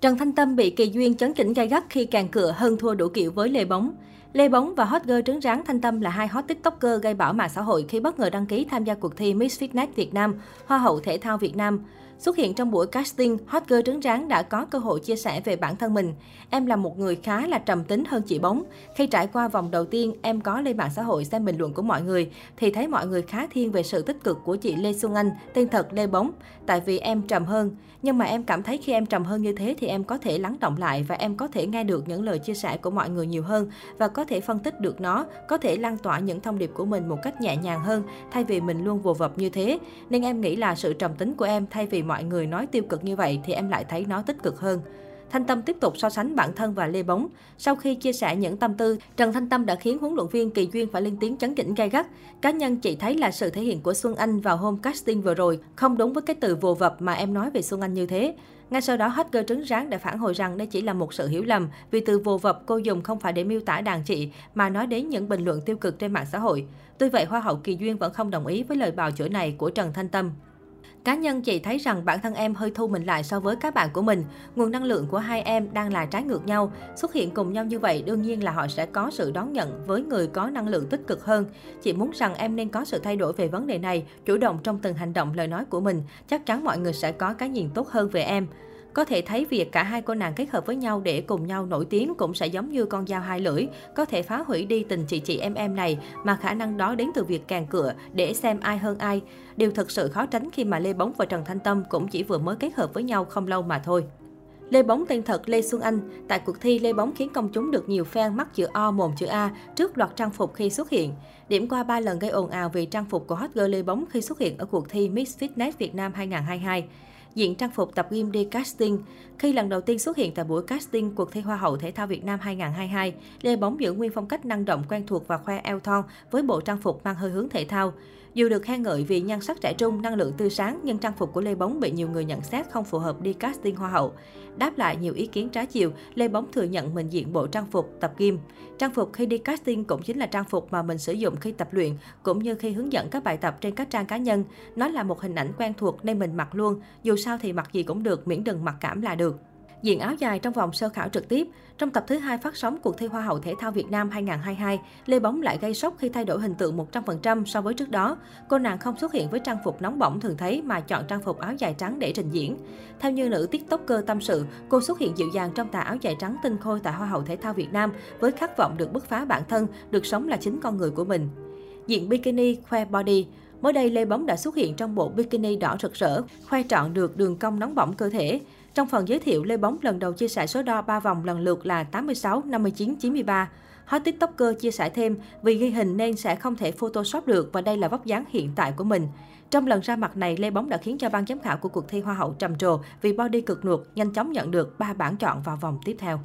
Trần Thanh Tâm bị Kỳ Duyên chấn chỉnh gai gắt khi càng cửa hơn thua đủ kiểu với Lê Bóng. Lê Bóng và hot girl trứng ráng Thanh Tâm là hai hot tiktoker gây bão mạng xã hội khi bất ngờ đăng ký tham gia cuộc thi Miss Fitness Việt Nam, Hoa hậu Thể thao Việt Nam. Xuất hiện trong buổi casting, hot girl trứng ráng đã có cơ hội chia sẻ về bản thân mình. Em là một người khá là trầm tính hơn chị Bóng. Khi trải qua vòng đầu tiên, em có lên mạng xã hội xem bình luận của mọi người, thì thấy mọi người khá thiên về sự tích cực của chị Lê Xuân Anh, tên thật Lê Bóng, tại vì em trầm hơn. Nhưng mà em cảm thấy khi em trầm hơn như thế thì em có thể lắng động lại và em có thể nghe được những lời chia sẻ của mọi người nhiều hơn và có thể phân tích được nó, có thể lan tỏa những thông điệp của mình một cách nhẹ nhàng hơn thay vì mình luôn vồ vập như thế. Nên em nghĩ là sự trầm tính của em thay vì mọi người nói tiêu cực như vậy thì em lại thấy nó tích cực hơn. Thanh Tâm tiếp tục so sánh bản thân và Lê Bóng. Sau khi chia sẻ những tâm tư, Trần Thanh Tâm đã khiến huấn luyện viên Kỳ Duyên phải lên tiếng chấn chỉnh gay gắt. Cá nhân chị thấy là sự thể hiện của Xuân Anh vào hôm casting vừa rồi không đúng với cái từ vồ vập mà em nói về Xuân Anh như thế. Ngay sau đó, hết cơ trứng ráng đã phản hồi rằng đây chỉ là một sự hiểu lầm vì từ vồ vập cô dùng không phải để miêu tả đàn chị mà nói đến những bình luận tiêu cực trên mạng xã hội. Tuy vậy, Hoa hậu Kỳ Duyên vẫn không đồng ý với lời bào chữa này của Trần Thanh Tâm. Cá nhân chị thấy rằng bản thân em hơi thu mình lại so với các bạn của mình. Nguồn năng lượng của hai em đang là trái ngược nhau. Xuất hiện cùng nhau như vậy đương nhiên là họ sẽ có sự đón nhận với người có năng lượng tích cực hơn. Chị muốn rằng em nên có sự thay đổi về vấn đề này, chủ động trong từng hành động lời nói của mình. Chắc chắn mọi người sẽ có cái nhìn tốt hơn về em. Có thể thấy việc cả hai cô nàng kết hợp với nhau để cùng nhau nổi tiếng cũng sẽ giống như con dao hai lưỡi, có thể phá hủy đi tình chị chị em em này mà khả năng đó đến từ việc càng cựa để xem ai hơn ai. Điều thật sự khó tránh khi mà Lê Bóng và Trần Thanh Tâm cũng chỉ vừa mới kết hợp với nhau không lâu mà thôi. Lê Bóng tên thật Lê Xuân Anh. Tại cuộc thi, Lê Bóng khiến công chúng được nhiều fan mắc chữ O mồm chữ A trước loạt trang phục khi xuất hiện. Điểm qua 3 lần gây ồn ào vì trang phục của hot girl Lê Bóng khi xuất hiện ở cuộc thi Miss Fitness Việt Nam 2022 diện trang phục tập gym đi casting. Khi lần đầu tiên xuất hiện tại buổi casting cuộc thi Hoa hậu Thể thao Việt Nam 2022, Lê Bóng giữ nguyên phong cách năng động quen thuộc và khoe eo thon với bộ trang phục mang hơi hướng thể thao. Dù được khen ngợi vì nhan sắc trẻ trung, năng lượng tươi sáng, nhưng trang phục của Lê Bóng bị nhiều người nhận xét không phù hợp đi casting hoa hậu. Đáp lại nhiều ý kiến trái chiều, Lê Bóng thừa nhận mình diện bộ trang phục tập gym. Trang phục khi đi casting cũng chính là trang phục mà mình sử dụng khi tập luyện, cũng như khi hướng dẫn các bài tập trên các trang cá nhân. Nó là một hình ảnh quen thuộc nên mình mặc luôn, dù sao sao thì mặc gì cũng được, miễn đừng mặc cảm là được diện áo dài trong vòng sơ khảo trực tiếp. Trong tập thứ hai phát sóng cuộc thi Hoa hậu Thể thao Việt Nam 2022, Lê Bóng lại gây sốc khi thay đổi hình tượng 100% so với trước đó. Cô nàng không xuất hiện với trang phục nóng bỏng thường thấy mà chọn trang phục áo dài trắng để trình diễn. Theo như nữ tiktoker tâm sự, cô xuất hiện dịu dàng trong tà áo dài trắng tinh khôi tại Hoa hậu Thể thao Việt Nam với khát vọng được bứt phá bản thân, được sống là chính con người của mình. Diện bikini khoe body Mới đây, Lê Bóng đã xuất hiện trong bộ bikini đỏ rực rỡ, khoe trọn được đường cong nóng bỏng cơ thể. Trong phần giới thiệu, Lê Bóng lần đầu chia sẻ số đo 3 vòng lần lượt là 86, 59, 93. Hot TikToker chia sẻ thêm, vì ghi hình nên sẽ không thể Photoshop được và đây là vóc dáng hiện tại của mình. Trong lần ra mặt này, Lê Bóng đã khiến cho ban giám khảo của cuộc thi Hoa hậu trầm trồ vì body cực nuột, nhanh chóng nhận được 3 bản chọn vào vòng tiếp theo.